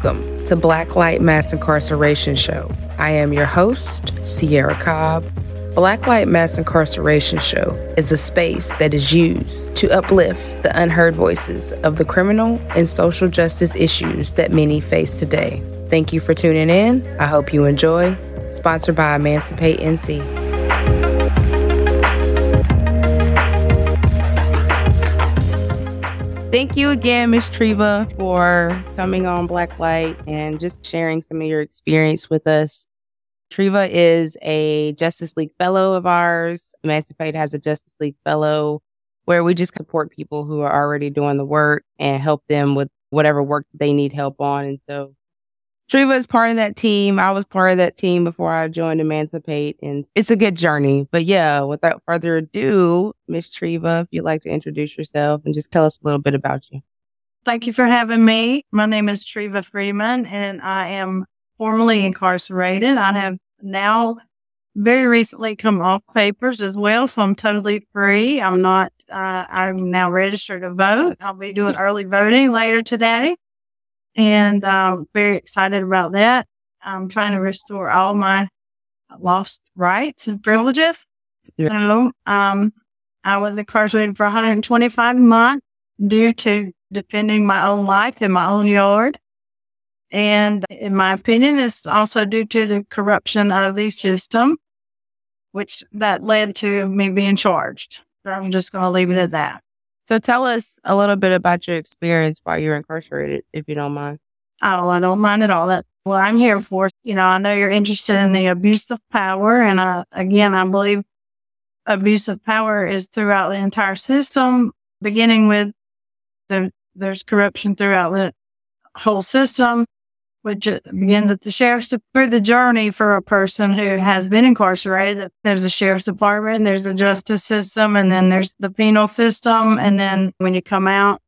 Welcome to Black Light Mass Incarceration Show. I am your host, Sierra Cobb. Black Light Mass Incarceration Show is a space that is used to uplift the unheard voices of the criminal and social justice issues that many face today. Thank you for tuning in. I hope you enjoy. Sponsored by Emancipate NC. Thank you again, Ms. Treeva, for coming on Black Light and just sharing some of your experience with us. Treeva is a Justice League Fellow of ours. Emancipate has a Justice League Fellow where we just support people who are already doing the work and help them with whatever work they need help on. And so Treeva is part of that team. I was part of that team before I joined Emancipate, and it's a good journey. But yeah, without further ado, Miss Treeva, if you'd like to introduce yourself and just tell us a little bit about you. Thank you for having me. My name is Treeva Freeman, and I am formerly incarcerated. I have now very recently come off papers as well, so I'm totally free. I'm not. Uh, I'm now registered to vote. I'll be doing early voting later today and I'm very excited about that. I'm trying to restore all my lost rights and privileges. Yeah. So, um, I was incarcerated for 125 months due to defending my own life in my own yard. And in my opinion, it's also due to the corruption of the system, which that led to me being charged. So I'm just going to leave it at that. So tell us a little bit about your experience while you were incarcerated, if you don't mind. Oh, I don't mind at all. That's what I'm here for. You know, I know you're interested in the abuse of power. And I, again, I believe abuse of power is throughout the entire system, beginning with the, there's corruption throughout the whole system which begins at the sheriff's through the journey for a person who has been incarcerated. There's a sheriff's department, there's a justice system, and then there's the penal system. And then when you come out,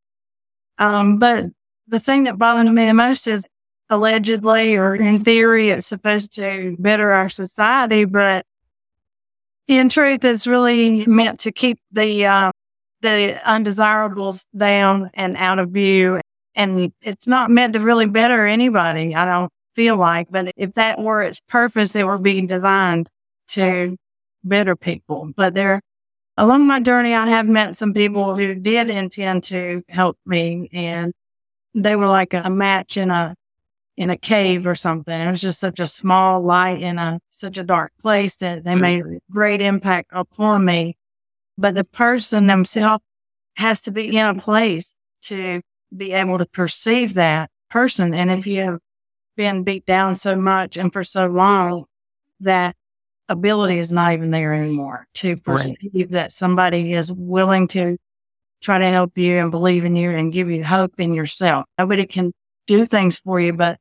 um, but the thing that bothered me the most is allegedly or in theory, it's supposed to better our society, but in truth, it's really meant to keep the, uh, the undesirables down and out of view and it's not meant to really better anybody, I don't feel like. But if that were its purpose, it were being designed to better people. But there, along my journey, I have met some people who did intend to help me, and they were like a match in a in a cave or something. It was just such a small light in a such a dark place that they hmm. made a great impact upon me. But the person themselves has to be in a place to be able to perceive that person. And if you have been beat down so much and for so long, that ability is not even there anymore to perceive right. that somebody is willing to try to help you and believe in you and give you hope in yourself. Nobody can do things for you, but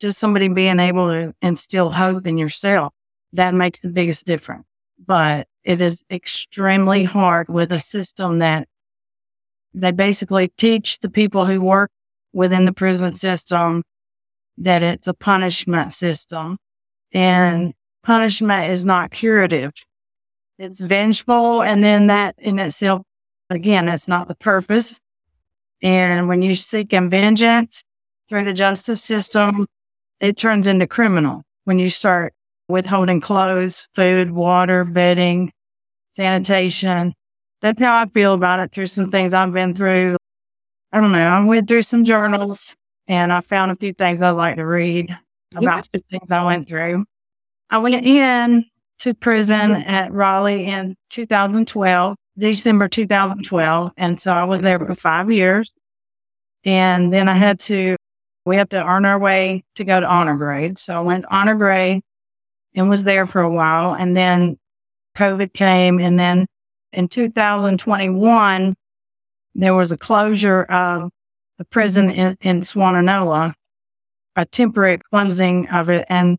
just somebody being able to instill hope in yourself, that makes the biggest difference. But it is extremely hard with a system that they basically teach the people who work within the prison system that it's a punishment system and punishment is not curative. It's vengeful. And then that in itself, again, it's not the purpose. And when you seek vengeance through the justice system, it turns into criminal when you start withholding clothes, food, water, bedding, sanitation, that's how I feel about it through some things I've been through. I don't know. I went through some journals and I found a few things I'd like to read about the things I went through. I went in to prison at Raleigh in 2012, December 2012. And so I was there for five years. And then I had to, we have to earn our way to go to honor grade. So I went honor grade and was there for a while. And then COVID came and then in 2021, there was a closure of the prison in, in a temporary closing of it. And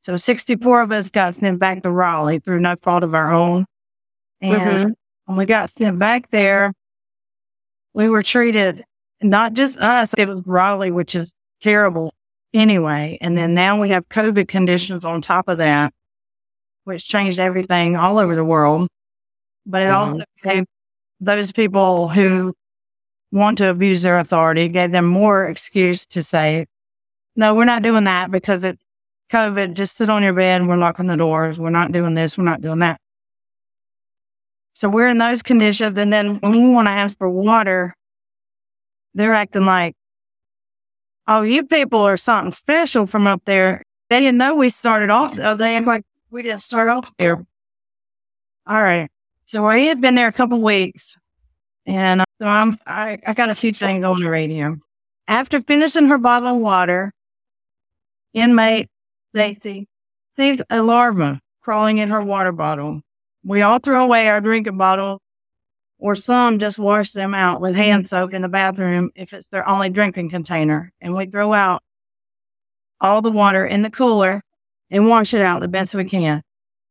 so 64 of us got sent back to Raleigh through no fault of our own. And mm-hmm. when we got sent back there, we were treated, not just us, it was Raleigh, which is terrible anyway. And then now we have COVID conditions on top of that, which changed everything all over the world but it mm-hmm. also gave those people who want to abuse their authority, gave them more excuse to say, no, we're not doing that because it COVID, just sit on your bed. We're locking the doors. We're not doing this. We're not doing that. So we're in those conditions. And then when we want to ask for water, they're acting like, oh, you people are something special from up there. They didn't know we started off. They act like we didn't start off there. All right. So we had been there a couple weeks. And uh, so I'm, I, I got a few things on the radio. After finishing her bottle of water, inmate Stacy sees a larva crawling in her water bottle. We all throw away our drinking bottle, or some just wash them out with hand soap in the bathroom if it's their only drinking container. And we throw out all the water in the cooler and wash it out the best we can.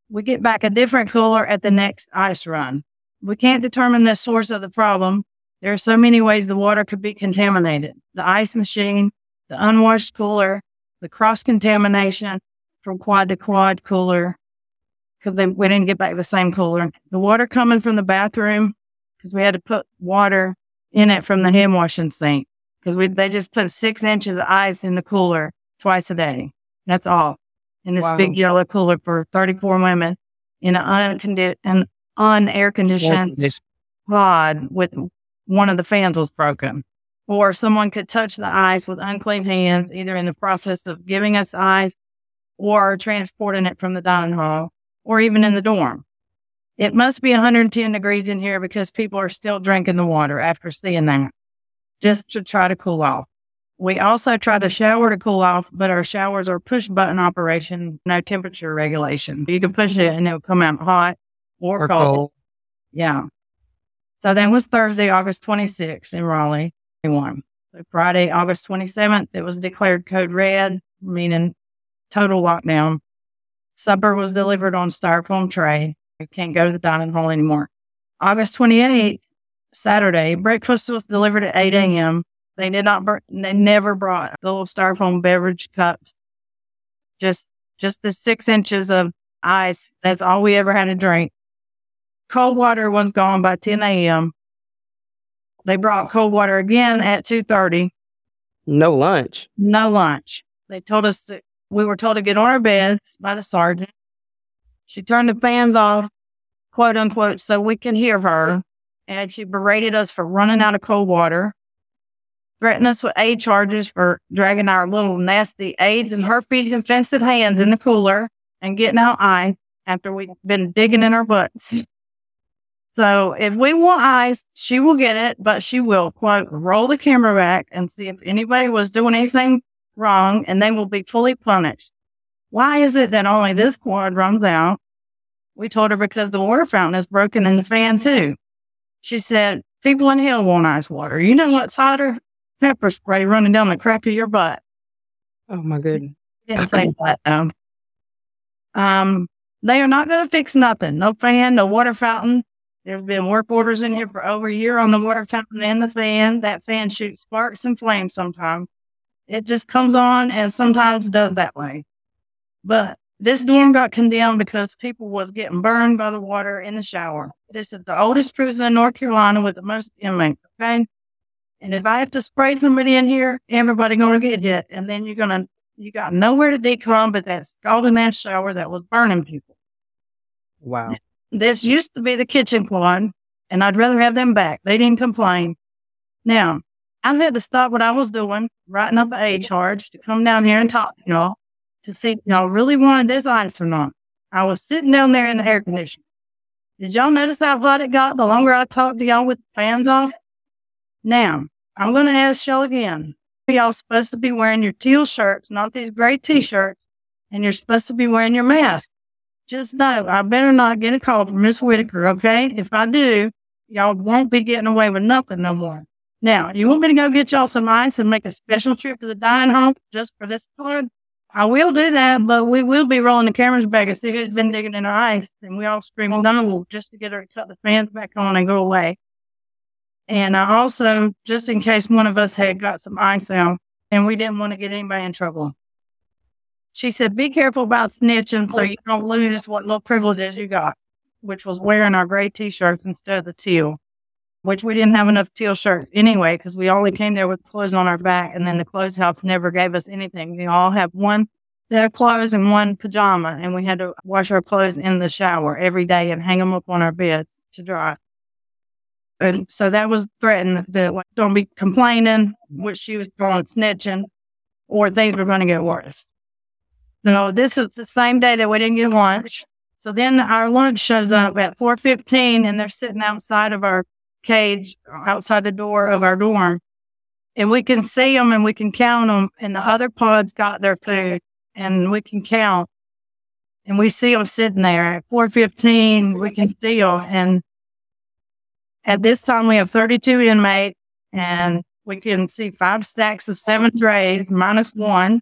We get back a different cooler at the next ice run. We can't determine the source of the problem. There are so many ways the water could be contaminated. The ice machine, the unwashed cooler, the cross contamination from quad to quad cooler because we didn't get back the same cooler. The water coming from the bathroom because we had to put water in it from the hand washing sink because they just put six inches of ice in the cooler twice a day. That's all in this wow. big yellow cooler for 34 women in an uncondi- an unair conditioned pod with one of the fans was broken or someone could touch the ice with unclean hands, either in the process of giving us ice or transporting it from the dining hall or even in the dorm. It must be 110 degrees in here because people are still drinking the water after seeing that, just to try to cool off. We also try to shower to cool off, but our showers are push button operation, no temperature regulation. You can push it and it'll come out hot or, or cold. cold. Yeah. So that was Thursday, August 26th in Raleigh. So Friday, August 27th, it was declared code red, meaning total lockdown. Supper was delivered on styrofoam tray. You can't go to the dining hall anymore. August 28th, Saturday, breakfast was delivered at 8 a.m. They did not, br- they never brought the little styrofoam beverage cups. Just, just the six inches of ice. That's all we ever had to drink. Cold water was gone by 10 a.m. They brought cold water again at 2.30. No lunch. No lunch. They told us that we were told to get on our beds by the sergeant. She turned the fans off, quote unquote, so we can hear her. And she berated us for running out of cold water, threatened us with aid charges for dragging our little nasty AIDS and herpes infested hands in the cooler and getting out ice after we've been digging in our butts. So if we want ice, she will get it, but she will quote roll the camera back and see if anybody was doing anything wrong and they will be fully punished. Why is it that only this quad runs out? We told her because the water fountain is broken in the fan too. She said, people in hell want ice water. You know what's hotter? Pepper spray running down the crack of your butt. Oh my goodness. Didn't say that though. Um, they are not going to fix nothing. No fan, no water fountain. There have been work orders in here for over a year on the water fountain and the fan. That fan shoots sparks and flames sometimes. It just comes on and sometimes does that way. But this dorm got condemned because people was getting burned by the water in the shower. This is the oldest prison in North Carolina with the most inmates, okay? And if I have to spray somebody in here, everybody gonna get hit. And then you're gonna, you got nowhere to decom but that scalding ass shower that was burning people. Wow. This used to be the kitchen quad, and I'd rather have them back. They didn't complain. Now, I had to stop what I was doing, writing up an aid charge to come down here and talk to y'all to see if y'all really wanted this ice or not. I was sitting down there in the air conditioner. Did y'all notice how hot it got the longer I talked to y'all with the fans off? Now, I'm going to ask y'all again. Y'all supposed to be wearing your teal shirts, not these gray t-shirts, and you're supposed to be wearing your mask. Just know I better not get a call from Miss Whitaker, okay? If I do, y'all won't be getting away with nothing no more. Now, you want me to go get y'all some ice and make a special trip to the dining hall just for this part? I will do that, but we will be rolling the cameras back and see who's been digging in our ice. And we all scream no just to get her to cut the fans back on and go away. And I also, just in case one of us had got some ice out and we didn't want to get anybody in trouble. She said, be careful about snitching so you don't lose what little privileges you got, which was wearing our gray t-shirts instead of the teal. which we didn't have enough teal shirts anyway, because we only came there with clothes on our back. And then the clothes house never gave us anything. We all have one set of clothes and one pajama. And we had to wash our clothes in the shower every day and hang them up on our beds to dry. And so that was threatened that like, don't be complaining, which she was calling snitching, or things were going to get worse. So this is the same day that we didn't get lunch. So then our lunch shows up at 4.15 and they're sitting outside of our cage outside the door of our dorm. And we can see them and we can count them. And the other pods got their food and we can count. And we see them sitting there at 415. We can see them. And at this time, we have 32 inmates and we can see five stacks of seven trays minus one.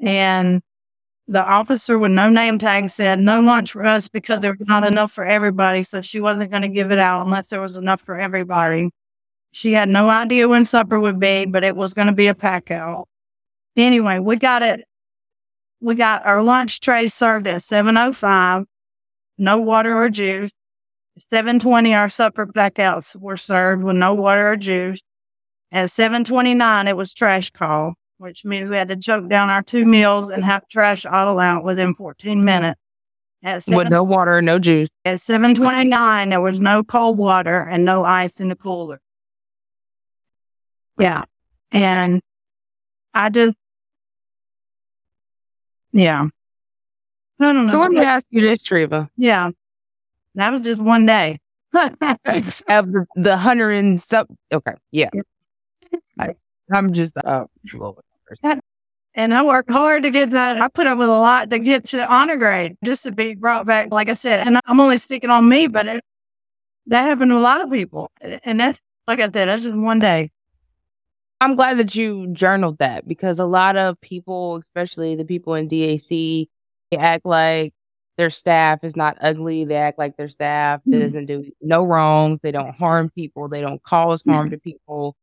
And the officer with no name tag said no lunch for us because there was not enough for everybody. So she wasn't going to give it out unless there was enough for everybody. She had no idea when supper would be, but it was going to be a pack out. Anyway, we got it. We got our lunch tray served at 7.05. No water or juice. 7.20, our supper blackouts were served with no water or juice. At 7.29, it was trash call which means we had to choke down our two meals and have trash all out within 14 minutes. At seven, With no water, no juice. At 729, there was no cold water and no ice in the cooler. Yeah. And I just, yeah. I don't know. So let me ask you this, Treeva. Yeah. That was just one day. of the, the hundred and sub. Okay. Yeah. I, am just uh, a little bit. And I worked hard to get that. I put up with a lot to get to honor grade just to be brought back, like I said. And I'm only speaking on me, but it, that happened to a lot of people. And that's, like I said, that's just one day. I'm glad that you journaled that because a lot of people, especially the people in DAC, they act like their staff is not ugly. They act like their staff mm-hmm. doesn't do no wrongs. They don't harm people. They don't cause harm mm-hmm. to people.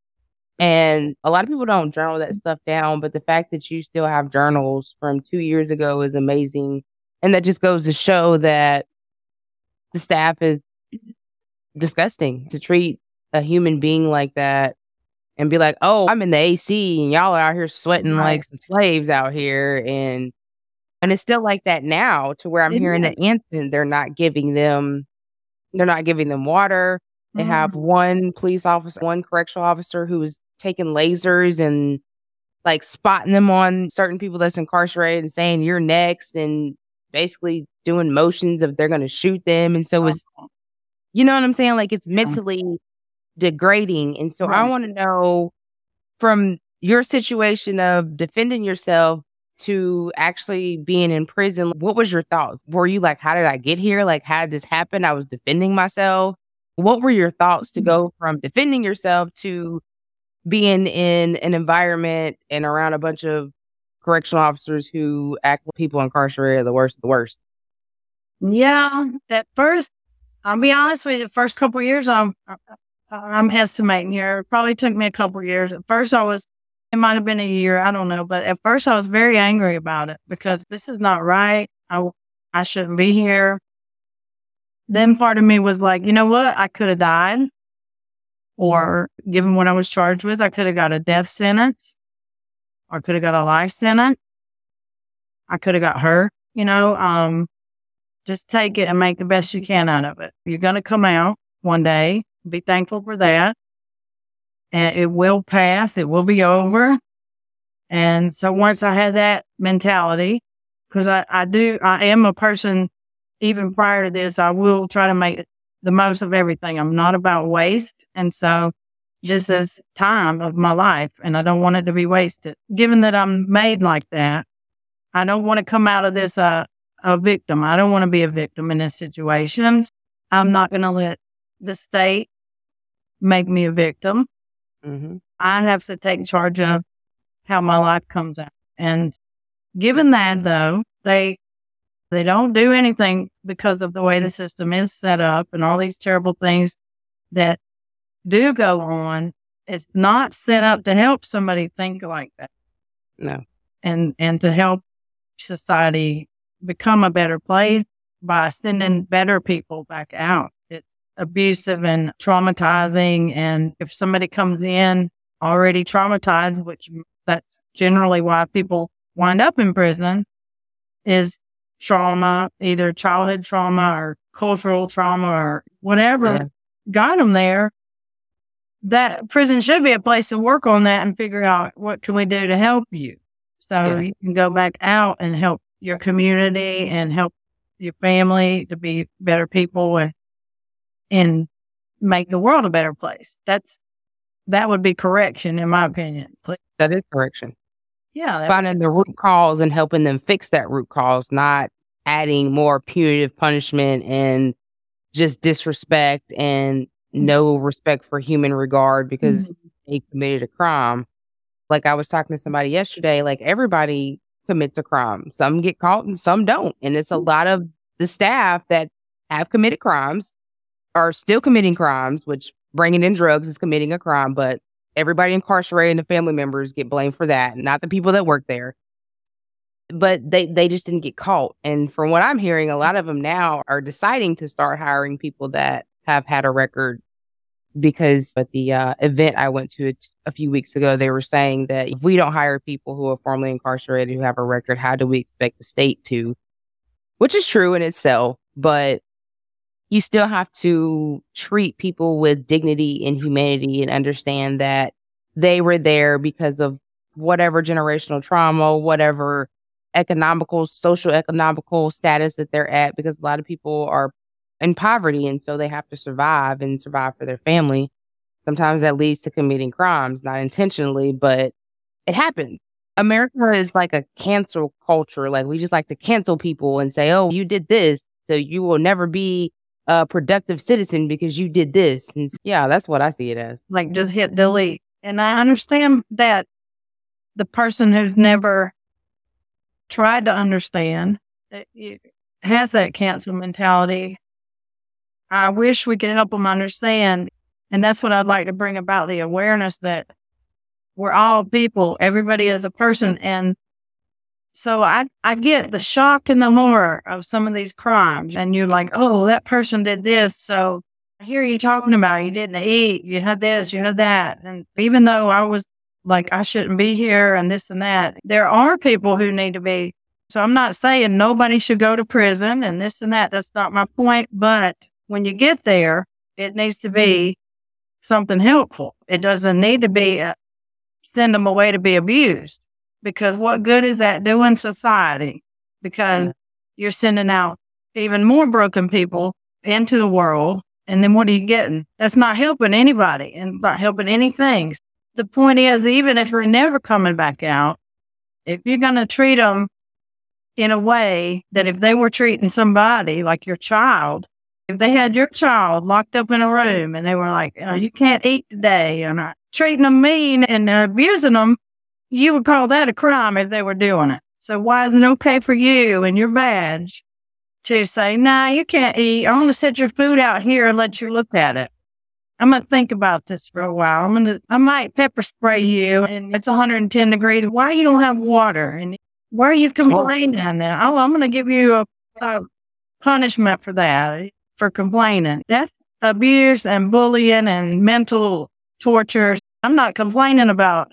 And a lot of people don't journal that stuff down, but the fact that you still have journals from two years ago is amazing. And that just goes to show that the staff is disgusting to treat a human being like that and be like, oh, I'm in the AC and y'all are out here sweating right. like some slaves out here. And and it's still like that now to where I'm Isn't hearing it? that Anson, they're not giving them they're not giving them water. They mm-hmm. have one police officer, one correctional officer who is taking lasers and like spotting them on certain people that's incarcerated and saying you're next and basically doing motions of they're going to shoot them. And so it's, uh-huh. you know what I'm saying? Like it's mentally degrading. And so right. I want to know from your situation of defending yourself to actually being in prison, what was your thoughts? Were you like, how did I get here? Like, how did this happen? I was defending myself. What were your thoughts to mm-hmm. go from defending yourself to being in an environment and around a bunch of correctional officers who act like people incarcerated are the worst of the worst. Yeah, that first, I'll be honest with you. The first couple years, I'm I'm estimating here. It probably took me a couple years. At first, I was. It might have been a year. I don't know. But at first, I was very angry about it because this is not right. I I shouldn't be here. Then part of me was like, you know what? I could have died. Or given what I was charged with, I could have got a death sentence. Or could have got a life sentence. I could have got her, you know, um, just take it and make the best you can out of it. You're going to come out one day. Be thankful for that. And it will pass. It will be over. And so once I had that mentality, because I, I do, I am a person, even prior to this, I will try to make the most of everything. I'm not about waste. And so just as time of my life and I don't want it to be wasted. Given that I'm made like that, I don't want to come out of this uh, a victim. I don't want to be a victim in this situation. I'm not going to let the state make me a victim. Mm-hmm. I have to take charge of how my life comes out. And given that though, they they don't do anything because of the way the system is set up and all these terrible things that do go on. It's not set up to help somebody think like that. No. And and to help society become a better place by sending better people back out. Abusive and traumatizing. And if somebody comes in already traumatized, which that's generally why people wind up in prison, is trauma, either childhood trauma or cultural trauma or whatever yeah. got them there. That prison should be a place to work on that and figure out what can we do to help you. So yeah. you can go back out and help your community and help your family to be better people and, and make the world a better place. That's that would be correction, in my opinion. That is correction. Yeah. Finding the root cause and helping them fix that root cause, not adding more punitive punishment and just disrespect and no respect for human regard because mm-hmm. they committed a crime. Like I was talking to somebody yesterday, like everybody commits a crime. Some get caught and some don't. And it's a mm-hmm. lot of the staff that have committed crimes are still committing crimes, which bringing in drugs is committing a crime, but everybody incarcerated and the family members get blamed for that, not the people that work there. But they, they just didn't get caught. And from what I'm hearing, a lot of them now are deciding to start hiring people that have had a record because at the uh, event I went to a few weeks ago, they were saying that if we don't hire people who are formerly incarcerated who have a record, how do we expect the state to? Which is true in itself, but you still have to treat people with dignity and humanity and understand that they were there because of whatever generational trauma, whatever economical, social economical status that they're at, because a lot of people are in poverty and so they have to survive and survive for their family. Sometimes that leads to committing crimes, not intentionally, but it happens. America is like a cancel culture. Like we just like to cancel people and say, oh, you did this. So you will never be a productive citizen because you did this. And yeah, that's what I see it as. Like just hit delete. And I understand that the person who's never tried to understand has that cancel mentality. I wish we could help them understand. And that's what I'd like to bring about the awareness that we're all people. Everybody is a person. And so I, I get the shock and the horror of some of these crimes. And you're like, oh, that person did this. So I hear you talking about you didn't eat, you had this, you had that. And even though I was like, I shouldn't be here and this and that, there are people who need to be. So I'm not saying nobody should go to prison and this and that. That's not my point. But when you get there, it needs to be something helpful. It doesn't need to be a, send them away to be abused because what good is that doing society? Because you're sending out even more broken people into the world. And then what are you getting? That's not helping anybody and not helping anything. The point is, even if you're never coming back out, if you're going to treat them in a way that if they were treating somebody like your child, if they had your child locked up in a room and they were like, oh, you can't eat today and uh, treating them mean and abusing them, you would call that a crime if they were doing it. So why is it okay for you and your badge to say, nah, you can't eat. I'm going to set your food out here and let you look at it. I'm going to think about this for a while. I'm going to, I might pepper spray you and it's 110 degrees. Why you don't have water? And why are you complaining then? Oh, I'm going to give you a, a punishment for that, for complaining. That's abuse and bullying and mental torture. I'm not complaining about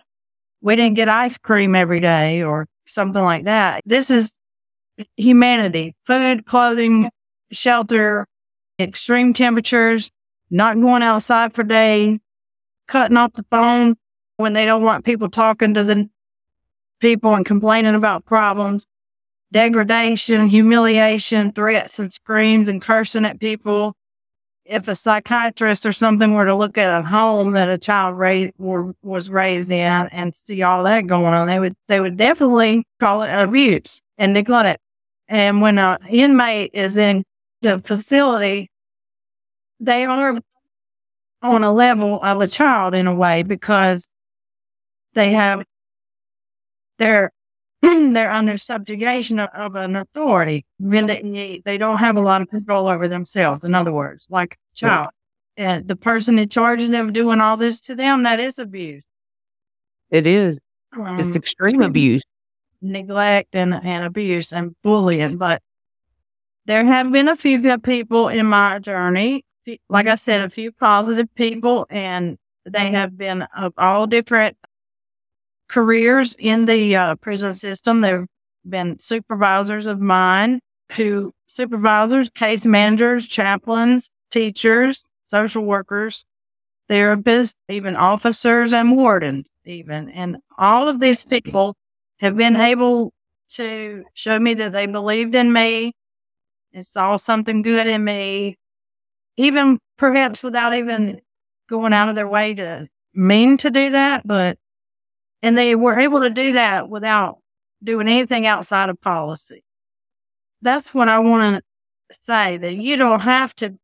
we didn't get ice cream every day or something like that. This is humanity, food, clothing, shelter, extreme temperatures, not going outside for days, cutting off the phone when they don't want people talking to the people and complaining about problems, degradation, humiliation, threats and screams and cursing at people, if a psychiatrist or something were to look at a home that a child raised was raised in and see all that going on, they would they would definitely call it abuse and neglect it. And when an inmate is in the facility, they are on a level of a child in a way because they have their they're under subjugation of, of an authority. Really, they don't have a lot of control over themselves. In other words, like a child, and the person in charge of them doing all this to them, that is abuse. It is. Um, it's extreme abuse, neglect, and, and abuse and bullying. But there have been a few good people in my journey like I said, a few positive people, and they have been of all different careers in the uh, prison system. They've been supervisors of mine who supervisors, case managers, chaplains, teachers, social workers, therapists, even officers and wardens, even. And all of these people have been able to show me that they believed in me and saw something good in me, even perhaps without even going out of their way to mean to do that. But, and they were able to do that without doing anything outside of policy. That's what I want to say that you don't have to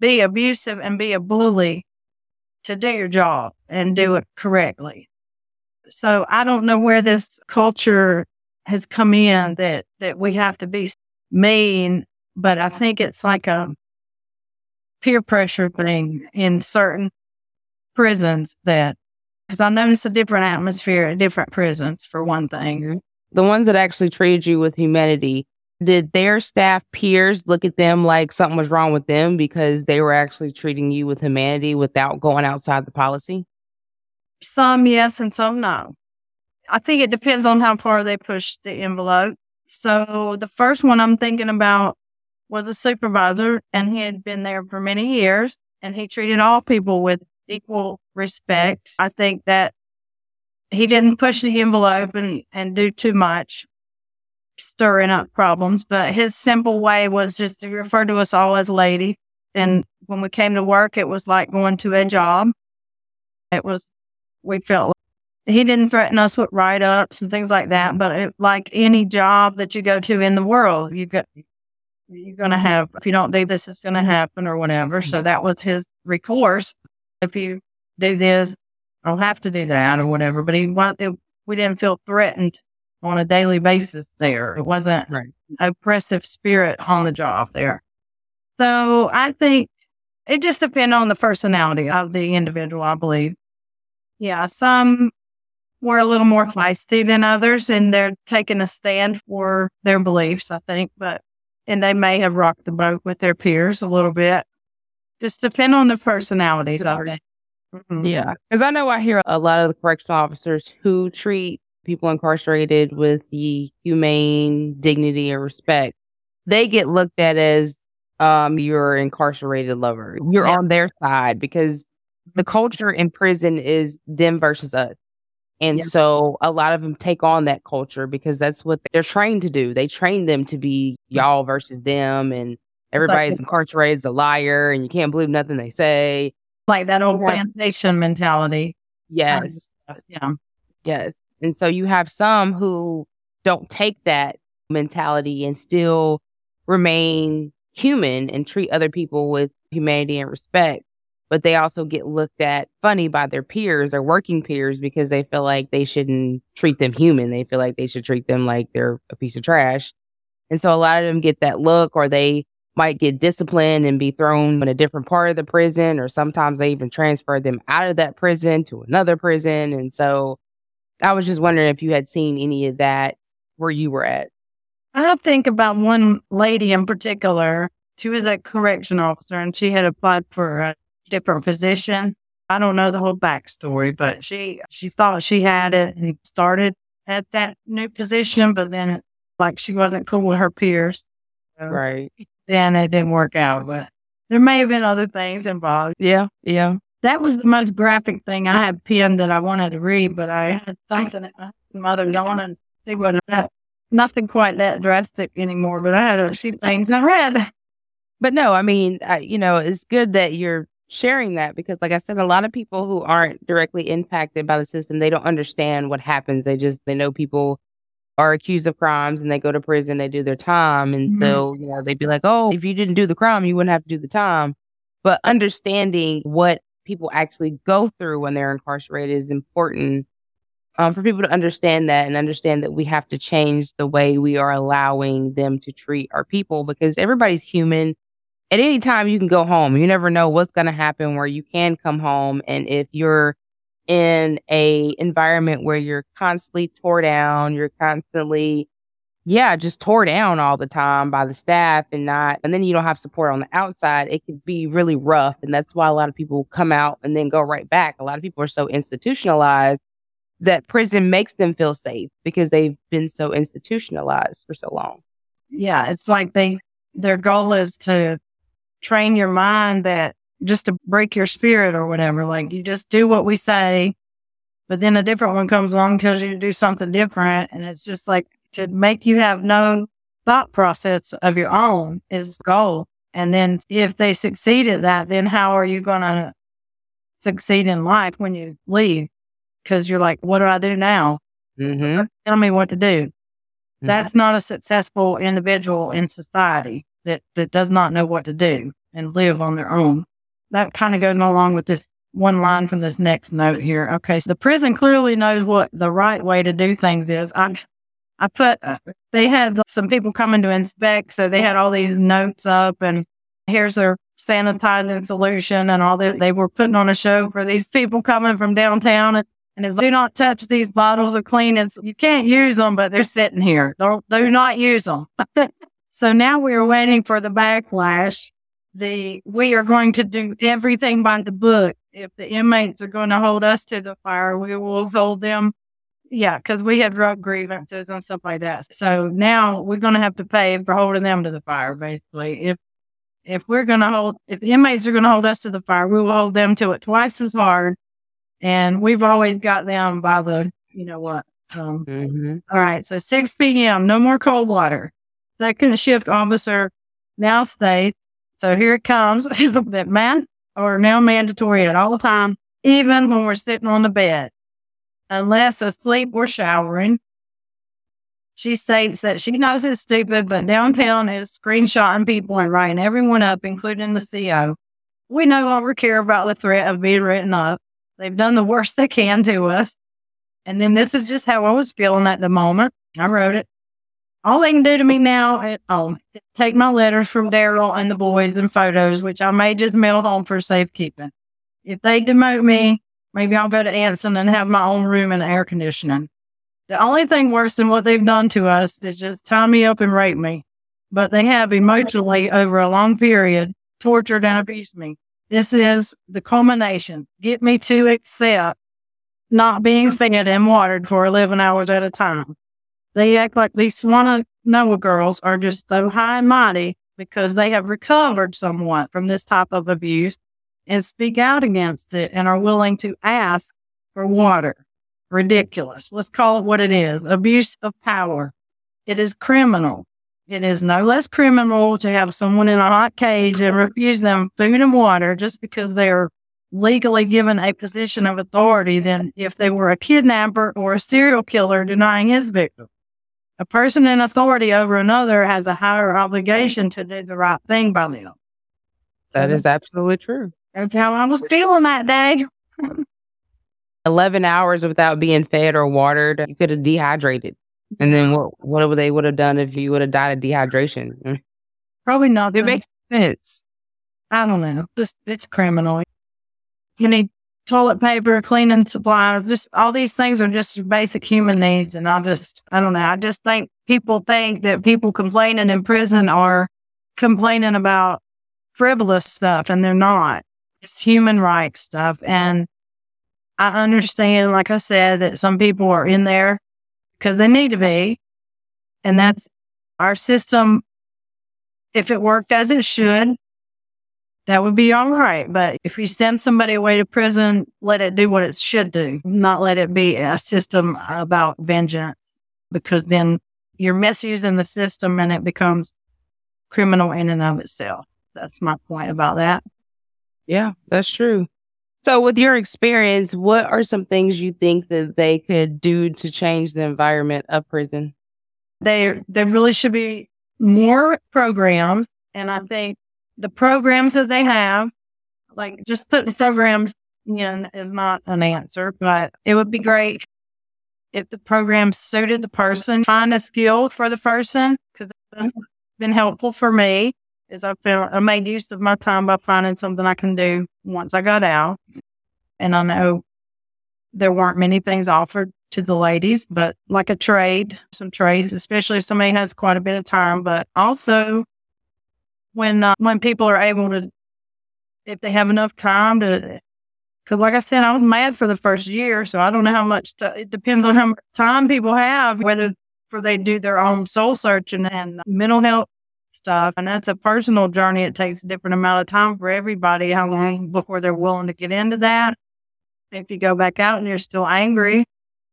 be abusive and be a bully to do your job and do it correctly. So I don't know where this culture has come in that, that we have to be mean, but I think it's like a peer pressure thing in certain prisons that, because I notice a different atmosphere at different prisons for one thing. Mm-hmm. The ones that actually treated you with humanity, did their staff peers look at them like something was wrong with them because they were actually treating you with humanity without going outside the policy? Some yes and some no. I think it depends on how far they push the envelope. So the first one I'm thinking about was a supervisor and he had been there for many years and he treated all people with equal respect. I think that he didn't push the envelope and, and do too much stirring up problems, but his simple way was just to refer to us all as lady. And when we came to work, it was like going to a job. It was, we felt like he didn't threaten us with write ups and things like that. But it, like any job that you go to in the world, you got, you're going to have, if you don't do this, it's going to happen or whatever. So that was his recourse. If you do this, I'll have to do that or whatever. But he, we didn't feel threatened on a daily basis there. It wasn't right. oppressive spirit on the job there. So I think it just depends on the personality of the individual, I believe. Yeah, some were a little more feisty than others and they're taking a stand for their beliefs, I think, but and they may have rocked the boat with their peers a little bit. Just depend on the personalities of it. Mm-hmm. Yeah. Because I know I hear a lot of the correctional officers who treat people incarcerated with the humane dignity or respect, they get looked at as um your incarcerated lover. You're yeah. on their side because the culture in prison is them versus us. And yeah. so a lot of them take on that culture because that's what they're trained to do. They train them to be y'all versus them and everybody's incarcerated is a liar and you can't believe nothing they say. Like that old plantation mentality. Um, yes. Yeah. Yes. And so you have some who don't take that mentality and still remain human and treat other people with humanity and respect. But they also get looked at funny by their peers, their working peers, because they feel like they shouldn't treat them human. They feel like they should treat them like they're a piece of trash. And so a lot of them get that look, or they might get disciplined and be thrown in a different part of the prison, or sometimes they even transfer them out of that prison to another prison. And so I was just wondering if you had seen any of that where you were at. I think about one lady in particular. She was a correction officer and she had applied for a different position. I don't know the whole backstory, but she she thought she had it and started at that new position, but then it, like she wasn't cool with her peers. So right. Then it didn't work out, but there may have been other things involved. Yeah, yeah. That was the most graphic thing I had pinned that I wanted to read, but I had something at my mother's on and it wasn't that, nothing quite that drastic anymore, but I had a few things I read. But no, I mean, I, you know, it's good that you're sharing that because, like I said, a lot of people who aren't directly impacted by the system, they don't understand what happens. They just, they know people are accused of crimes and they go to prison, they do their time. And mm-hmm. so, you know, they'd be like, oh, if you didn't do the crime, you wouldn't have to do the time. But understanding what people actually go through when they're incarcerated is important um, for people to understand that and understand that we have to change the way we are allowing them to treat our people because everybody's human. At any time, you can go home. You never know what's going to happen where you can come home. And if you're in a environment where you're constantly tore down, you're constantly yeah, just tore down all the time by the staff and not, and then you don't have support on the outside, it could be really rough. And that's why a lot of people come out and then go right back. A lot of people are so institutionalized that prison makes them feel safe because they've been so institutionalized for so long. Yeah, it's like they, their goal is to train your mind that just to break your spirit or whatever. Like you just do what we say, but then a different one comes along, tells you to do something different. And it's just like, to make you have no thought process of your own is goal. And then if they succeed at that, then how are you going to succeed in life when you leave? Because you're like, what do I do now? Mm-hmm. Tell me what to do. Mm-hmm. That's not a successful individual in society that, that does not know what to do and live on their own. That kind of goes along with this one line from this next note here. Okay. So the prison clearly knows what the right way to do things is. I I put, uh, they had some people coming to inspect. So they had all these notes up and here's their sanitizing solution and all that. They were putting on a show for these people coming from downtown. And, and was, do not touch these bottles of clean. It's, you can't use them, but they're sitting here. Don't, do not use them. so now we are waiting for the backlash. The, we are going to do everything by the book. If the inmates are going to hold us to the fire, we will hold them yeah, because we had drug grievances and stuff like that. So now we're going to have to pay for holding them to the fire, basically. If if we're going to hold, if the inmates are going to hold us to the fire, we will hold them to it twice as hard. And we've always got them by the, you know what? Um, mm-hmm. all right. So 6 p.m., no more cold water. Second shift officer now states, so here it comes, that man are now mandatory at all the time, even when we're sitting on the bed unless asleep or showering. She states that she knows it's stupid, but downtown is screenshotting people and writing everyone up, including the CO. We no longer care about the threat of being written up. They've done the worst they can to us. And then this is just how I was feeling at the moment. I wrote it. All they can do to me now at home is take my letters from Daryl and the boys and photos, which I may just mail home for safekeeping. If they demote me, Maybe I'll go to Anson and have my own room and air conditioning. The only thing worse than what they've done to us is just tie me up and rape me. But they have emotionally over a long period tortured and abused me. This is the culmination. Get me to accept not being fed and watered for 11 hours at a time. They act like these Swana Noah girls are just so high and mighty because they have recovered somewhat from this type of abuse and speak out against it and are willing to ask for water. Ridiculous. Let's call it what it is abuse of power. It is criminal. It is no less criminal to have someone in a hot cage and refuse them food and water just because they are legally given a position of authority than if they were a kidnapper or a serial killer denying his victim. A person in authority over another has a higher obligation to do the right thing by them. That is absolutely true. That's how I was feeling that day. 11 hours without being fed or watered, you could have dehydrated. And then what, what would they would have done if you would have died of dehydration? Probably not. It makes sense. I don't know. Just, it's criminal. You need toilet paper, cleaning supplies, just all these things are just basic human needs. And I just, I don't know. I just think people think that people complaining in prison are complaining about frivolous stuff and they're not. It's human rights stuff. And I understand, like I said, that some people are in there because they need to be. And that's our system. If it worked as it should, that would be all right. But if you send somebody away to prison, let it do what it should do, not let it be a system about vengeance, because then you're misusing the system and it becomes criminal in and of itself. That's my point about that. Yeah, that's true. So, with your experience, what are some things you think that they could do to change the environment of prison? They there really should be more programs, and I think the programs that they have, like just put the programs in, is not an answer, but it would be great if the program suited the person. Find a skill for the person because it's been helpful for me is I found I made use of my time by finding something I can do once I got out. And I know there weren't many things offered to the ladies, but like a trade, some trades, especially if somebody has quite a bit of time, but also when, uh, when people are able to, if they have enough time to, cause like I said, I was mad for the first year. So I don't know how much, t- it depends on how much time people have, whether for they do their own soul searching and mental health stuff. And that's a personal journey. It takes a different amount of time for everybody, how long before they're willing to get into that. If you go back out and you're still angry,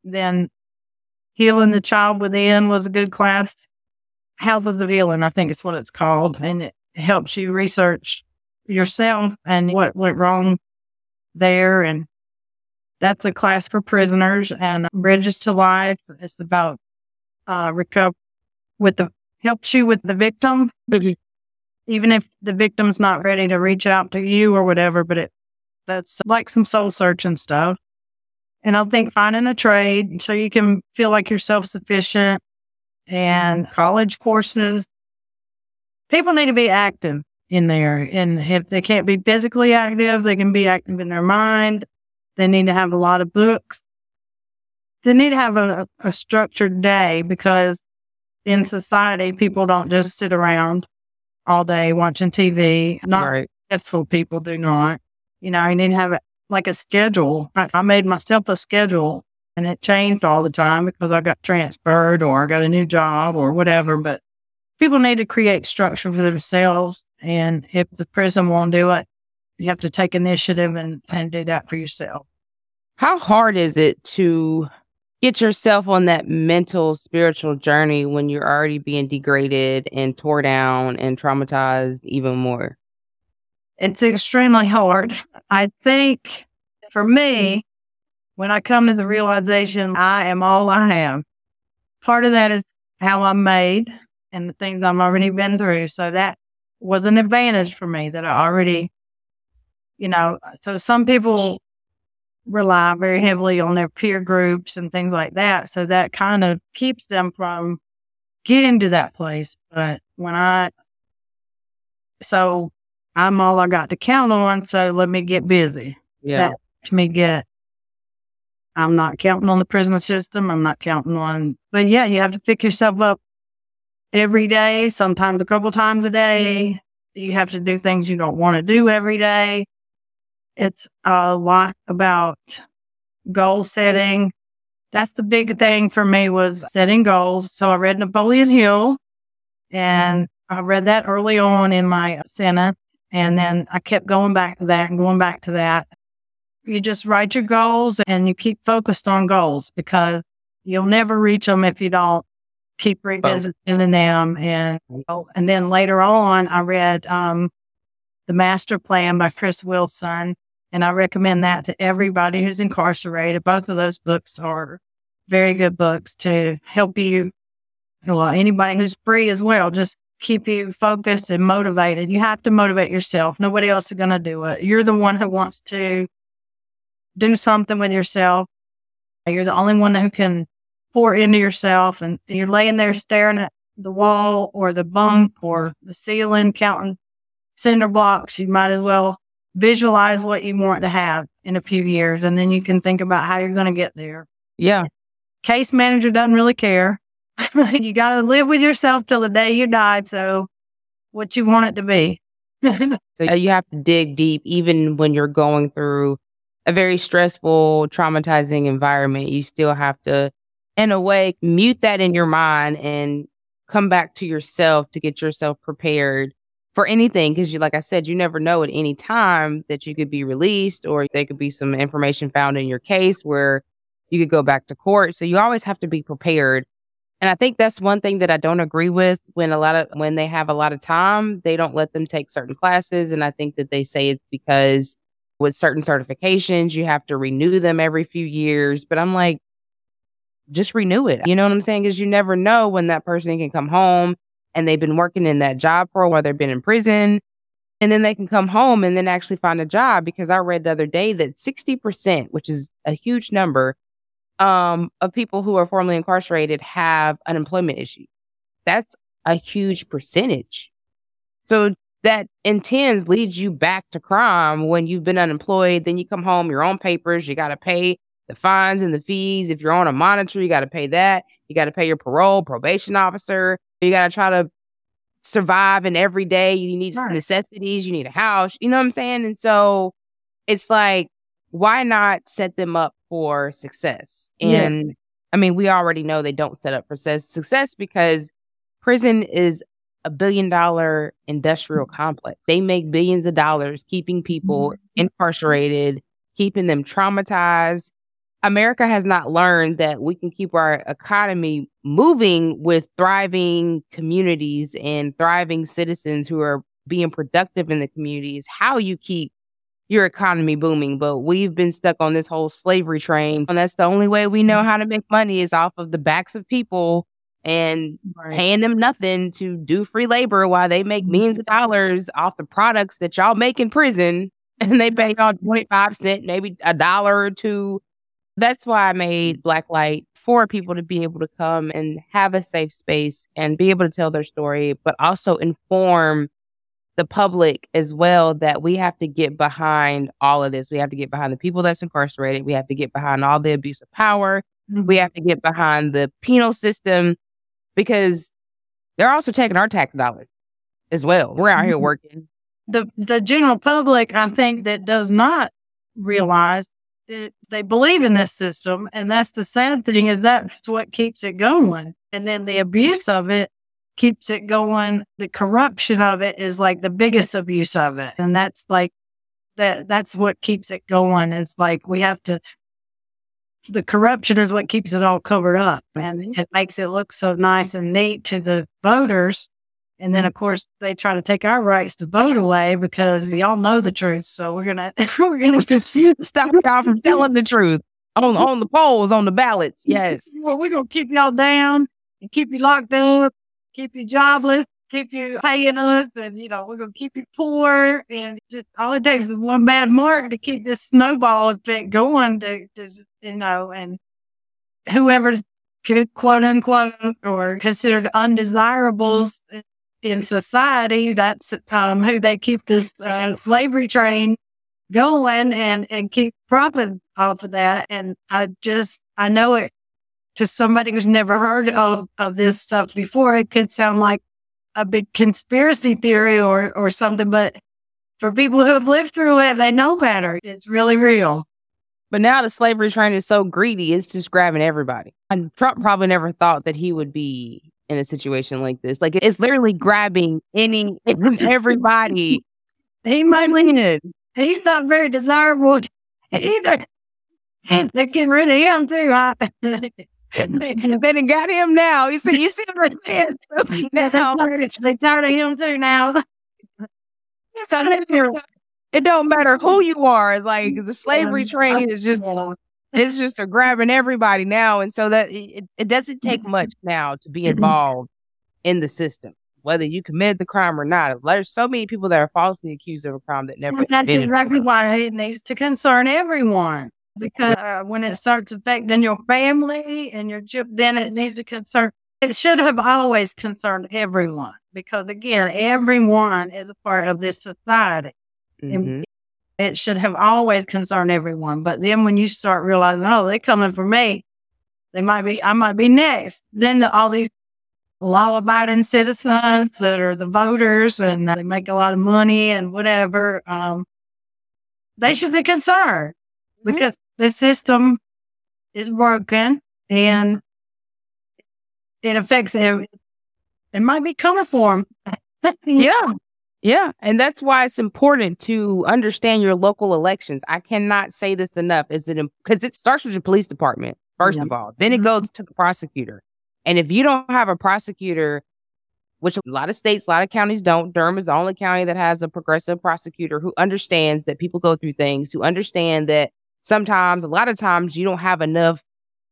then Healing the Child Within was a good class. Houses of the Healing, I think it's what it's called. And it helps you research yourself and what went wrong there. And that's a class for prisoners and Bridges to Life. It's about uh, recover with the helps you with the victim, even if the victim's not ready to reach out to you or whatever. But it that's like some soul searching stuff. And I think finding a trade so you can feel like you're self sufficient and college courses. People need to be active in there. And if they can't be physically active, they can be active in their mind. They need to have a lot of books. They need to have a, a structured day because in society, people don't just sit around all day watching TV. Not right. successful people do not. You know, you need to have like a schedule. I, I made myself a schedule and it changed all the time because I got transferred or I got a new job or whatever. But people need to create structure for themselves. And if the prison won't do it, you have to take initiative and, and do that for yourself. How hard is it to get yourself on that mental, spiritual journey when you're already being degraded and tore down and traumatized even more? It's extremely hard. I think for me, when I come to the realization I am all I am, part of that is how I'm made and the things I've already been through. So that was an advantage for me that I already, you know, so some people rely very heavily on their peer groups and things like that. So that kind of keeps them from getting to that place. But when I, so I'm all I got to count on. So let me get busy. Yeah. That, to me, get, I'm not counting on the prison system. I'm not counting on, but yeah, you have to pick yourself up every day, sometimes a couple times a day. Mm-hmm. You have to do things you don't want to do every day. It's a lot about goal setting. That's the big thing for me was setting goals. So I read Napoleon Hill and I read that early on in my sentence. And then I kept going back to that and going back to that. You just write your goals and you keep focused on goals because you'll never reach them if you don't keep revisiting them. And, and then later on, I read, um, the Master Plan by Chris Wilson. And I recommend that to everybody who's incarcerated. Both of those books are very good books to help you. Well, anybody who's free as well, just keep you focused and motivated. You have to motivate yourself. Nobody else is going to do it. You're the one who wants to do something with yourself. You're the only one who can pour into yourself and you're laying there mm-hmm. staring at the wall or the bunk or the ceiling, counting cinder blocks. You might as well visualize what you want to have in a few years and then you can think about how you're going to get there. Yeah. Case manager doesn't really care. you got to live with yourself till the day you die. So what you want it to be. so you have to dig deep, even when you're going through a very stressful, traumatizing environment. You still have to, in a way, mute that in your mind and come back to yourself to get yourself prepared for anything because you like i said you never know at any time that you could be released or there could be some information found in your case where you could go back to court. So you always have to be prepared. And i think that's one thing that i don't agree with when a lot of when they have a lot of time they don't let them take certain classes. And i think that they say it's because with certain certifications you have to renew them every few years. But i'm like just renew it you know what i'm saying because you never know when that person can come home and they've been working in that job for a while, they've been in prison, and then they can come home and then actually find a job. Because I read the other day that 60%, which is a huge number, um, of people who are formerly incarcerated have unemployment issues. That's a huge percentage. So that intends leads you back to crime when you've been unemployed. Then you come home, your own papers, you got to pay the fines and the fees. If you're on a monitor, you got to pay that. You got to pay your parole, probation officer. You got to try to survive in every day. You need right. necessities. You need a house. You know what I'm saying? And so it's like, why not set them up for success? And yeah. I mean, we already know they don't set up for success because prison is a billion dollar industrial complex. They make billions of dollars keeping people mm-hmm. incarcerated, keeping them traumatized. America has not learned that we can keep our economy moving with thriving communities and thriving citizens who are being productive in the communities. How you keep your economy booming, but we've been stuck on this whole slavery train. And that's the only way we know mm-hmm. how to make money is off of the backs of people and right. paying them nothing to do free labor while they make millions of dollars off the products that y'all make in prison and they pay y'all 25 cents, maybe a dollar or two. That's why I made Black Light for people to be able to come and have a safe space and be able to tell their story, but also inform the public as well that we have to get behind all of this. We have to get behind the people that's incarcerated. We have to get behind all the abuse of power. Mm-hmm. We have to get behind the penal system because they're also taking our tax dollars as well. We're out here mm-hmm. working. The the general public, I think, that does not realize that they believe in this system, and that's the sad thing is that's what keeps it going. And then the abuse of it keeps it going. The corruption of it is like the biggest abuse of it, and that's like that. That's what keeps it going. It's like we have to the corruption is what keeps it all covered up and it makes it look so nice and neat to the voters. And then, of course, they try to take our rights to vote away because y'all know the truth. So we're gonna we're gonna stop y'all from telling the truth on on the polls, on the ballots. Yes. Well, we're gonna keep y'all down and keep you locked up, keep you jobless, keep you paying us, and you know we're gonna keep you poor. And just all it takes is one bad mark to keep this snowball effect going. To, to you know, and whoever's quote unquote or considered undesirables in society, that's um, who they keep this uh, slavery train going and and keep profit off of that. And I just I know it to somebody who's never heard of, of this stuff before, it could sound like a big conspiracy theory or, or something, but for people who have lived through it, they know better. It's really real. But now the slavery train is so greedy, it's just grabbing everybody. And Trump probably never thought that he would be in a situation like this. Like it's literally grabbing any everybody. he might leave He's not very desirable either. They're getting rid of him too they, they got him now. You see, you see right there. now. They tired of him too now. so it don't matter who you are. Like the slavery train is just it's just a grabbing everybody now, and so that it, it doesn't take mm-hmm. much now to be involved in the system, whether you committed the crime or not. There's so many people that are falsely accused of a crime that never. That's exactly why it needs to concern everyone because uh, when it starts affecting your family and your chip, then it needs to concern. It should have always concerned everyone because again, everyone is a part of this society. Mm-hmm. It should have always concerned everyone. But then when you start realizing, oh, they're coming for me, they might be, I might be next. Then the, all these law-abiding citizens that are the voters and they make a lot of money and whatever, um, they should be concerned mm-hmm. because the system is broken and it affects it. It might be coming for them. yeah. Yeah. And that's why it's important to understand your local elections. I cannot say this enough. Is it because it starts with your police department, first yeah. of all. Then it mm-hmm. goes to the prosecutor. And if you don't have a prosecutor, which a lot of states, a lot of counties don't, Durham is the only county that has a progressive prosecutor who understands that people go through things, who understand that sometimes, a lot of times, you don't have enough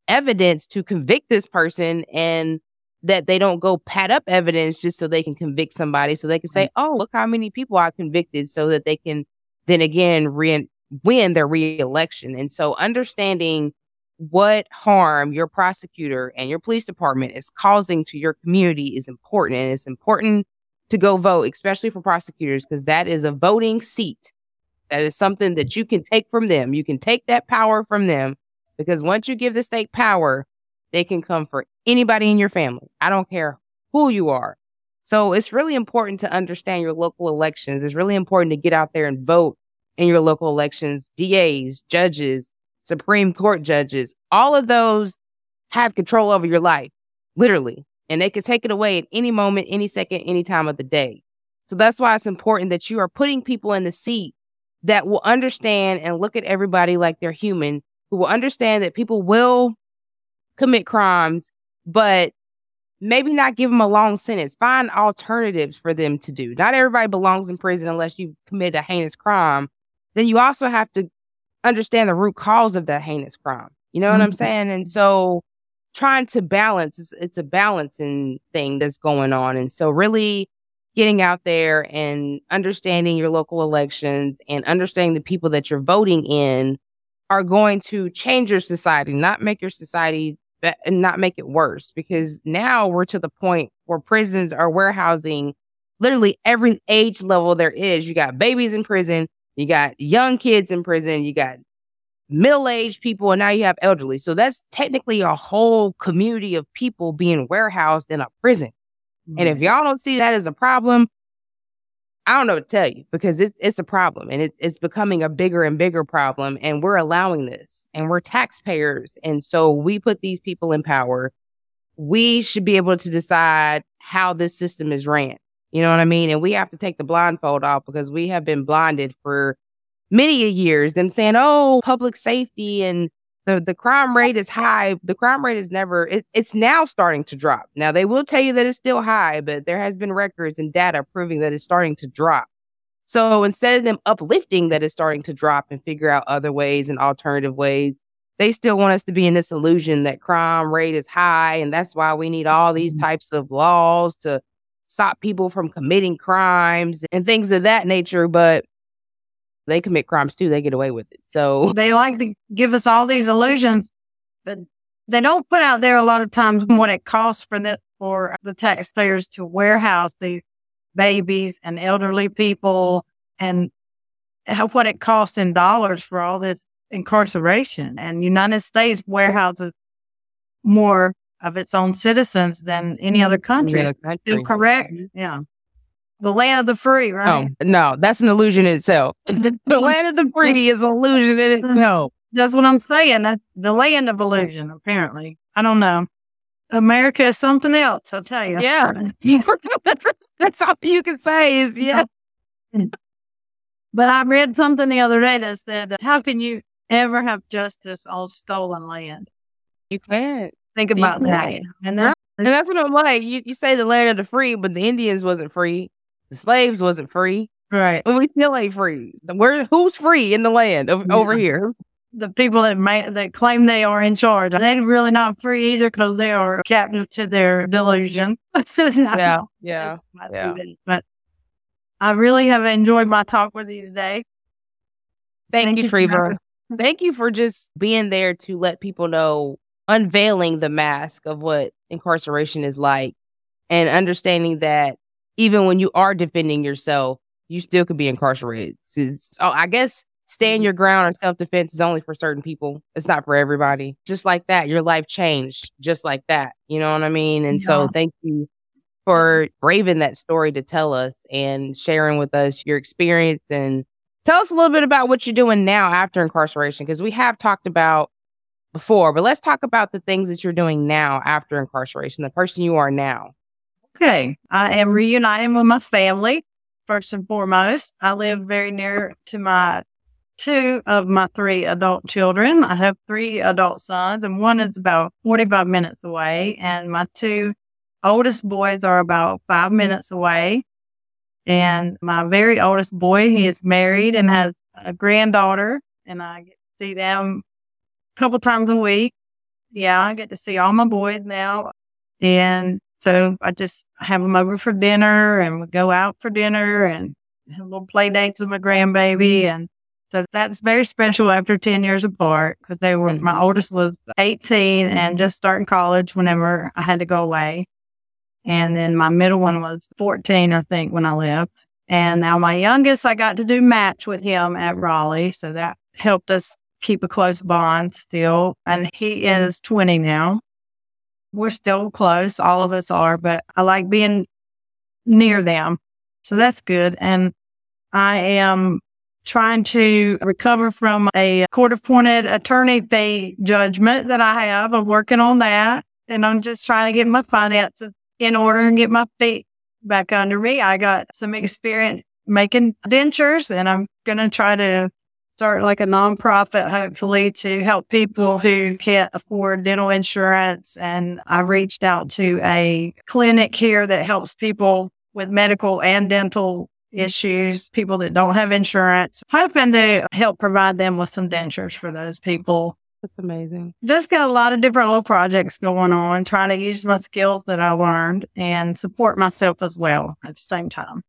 evidence to convict this person and that they don't go pat up evidence just so they can convict somebody so they can say, mm-hmm. oh, look how many people I convicted so that they can then again re- win their reelection. And so understanding what harm your prosecutor and your police department is causing to your community is important. And it's important to go vote, especially for prosecutors, because that is a voting seat. That is something that you can take from them. You can take that power from them Because once you give the state power, they can come for anybody in your family. I don't care who you are. So it's really important to understand your local elections. It's really important to get out there and vote in your local elections. DAs, judges, Supreme Court judges, all of those have control over your life, literally. And they can take it away at any moment, any second, any time of the day. So that's why it's important that you are putting people in the seat that will understand and look at everybody like they're human, who will understand that people will commit crimes, but maybe not give them a long sentence. Find alternatives for them to do. Not everybody belongs in prison unless you've committed a heinous crime. Then you also have to understand the root cause of that heinous crime. You know what mm-hmm. I'm saying? And so trying to balance, it's, it's a balancing thing that's going on. And so really getting out there and understanding your local elections and understanding the people that you're voting in are going to change your society, not make your society be- and not make it worse. Because now we're to the point where prisons are warehousing literally every age level there is. You got babies in prison, you got young kids in prison, you got middle-aged people, and now you have elderly. So that's technically a whole community of people being warehoused in a prison. And if y'all don't see that as a problem, I don't know what to tell you because it's it's a problem and it, it's becoming a bigger and bigger problem. And we're allowing this and we're taxpayers. And so we put these people in power. We should be able to decide how this system is ran. You know what I mean? And we have to take the blindfold off because we have been blinded for many years. Them saying, oh, public safety and the the crime rate is high. The crime rate is never. It, it's now starting to drop. Now they will tell you that it's still high, but there has been records and data proving that it's starting to drop. So instead of them uplifting that it's starting to drop and figure out other ways and alternative ways, they still want us to be in this illusion that crime rate is high, and that's why we need all these mm-hmm. types of laws to stop people from committing crimes and things of that nature. But they commit crimes too. They get away with it. So they like to give us all these illusions, but they don't put out there a lot of times what it costs for the, for the taxpayers to warehouse the babies and elderly people and what it costs in dollars for all this incarceration. And United States warehouses more of its own citizens than any other country. Any other country. Correct? Mm-hmm. Yeah the land of the free, oh, right? Oh, no, that's an illusion in itself. the land of the free is an illusion in itself. That's what I'm saying. That's the land of illusion, apparently. I don't know. America is something else, I'll tell you. Yeah. that's all you can say is, yeah. But I read something the other day that said, how can you ever have justice on stolen land? You can't. Think about that. And, that, and that's what I'm like. You, you say the land of the free, but the Indians wasn't free. The slaves wasn't free. Right. And we still ain't free. Where who's free in the land of, yeah. over here? The people that may, that claim they are in charge, they're really not free either because they are captive to their delusion. yeah, yeah, yeah. But I really have enjoyed my talk with you today. Thank, Thank you, Treeva. Thank you for just being there to let people know, unveiling the mask of what incarceration is like, and understanding that even when you are defending yourself, you still could be incarcerated. So, I guess stand mm-hmm. your ground or self defense is only for certain people. It's not for everybody. Just like that, your life changed just like that. You know what I mean? And yeah. so thank you for braving that story to tell us and sharing with us your experience and tell us a little bit about what you're doing now after incarceration because we have talked about before, but let's talk about the things that you're doing now after incarceration, the person you are now. Okay. I am reuniting with my family, first and foremost. I live very near to my two of my three adult children. I have three adult sons, and one is about 45 minutes away. And my two oldest boys are about five minutes away. And my very oldest boy, he is married and has a granddaughter, and I get to see them a couple times a week. Yeah, I get to see all my boys now. And so I just have them over for dinner and we go out for dinner and have little play dates with my grandbaby. And so that's very special after 10 years apart because they were, my mm-hmm. oldest was 18 and just starting college whenever I had to go away. And then my middle one was 14, I think, when I left. And now my youngest, I got to do match with him at Raleigh. So that helped us keep a close bond still. And he is 20 now. We're still close. All of us are, but I like being near them. So that's good. And I am trying to recover from a court appointed attorney fee judgment that I have. I'm working on that. And I'm just trying to get my finances in order and get my feet back under me. I got some experience making dentures and I'm going to try to start like a nonprofit, hopefully to help people who can't afford dental insurance. And I reached out to a clinic here that helps people with medical and dental issues, people that don't have insurance, hoping to help provide them with some dentures for those people. That's amazing. Just got a lot of different little projects going on, trying to use my skills that I learned and support myself as well at the same time.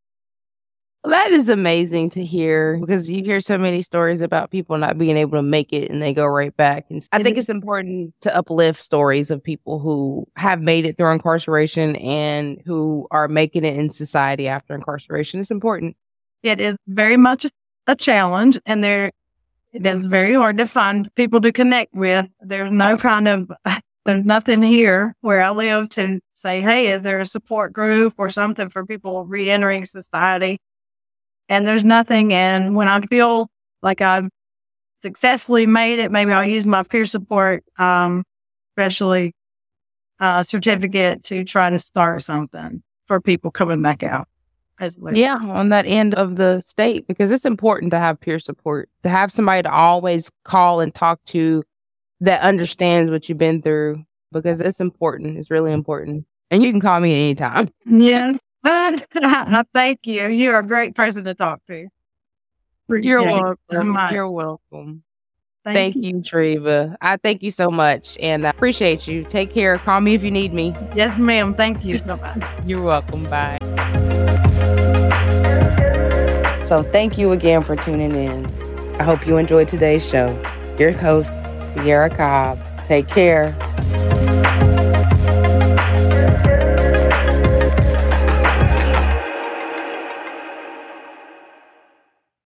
That is amazing to hear because you hear so many stories about people not being able to make it and they go right back. And I think it's important to uplift stories of people who have made it through incarceration and who are making it in society after incarceration. It's important. It is very much a challenge and there it is very hard to find people to connect with. There's no kind of there's nothing here where I live to say, hey, is there a support group or something for people reentering society? And there's nothing. And when I feel like I've successfully made it, maybe I'll use my peer support, um, especially uh, certificate to try to start something for people coming back out. As well. Yeah, on that end of the state, because it's important to have peer support, to have somebody to always call and talk to that understands what you've been through, because it's important. It's really important. And you can call me anytime. Yeah. Thank you. You're a great person to talk to. You're welcome. You're welcome. Thank, thank you. you, Treeva. I thank you so much and I appreciate you. Take care. Call me if you need me. Yes, ma'am. Thank you so much. You're welcome. Bye. So, thank you again for tuning in. I hope you enjoyed today's show. Your host, Sierra Cobb. Take care.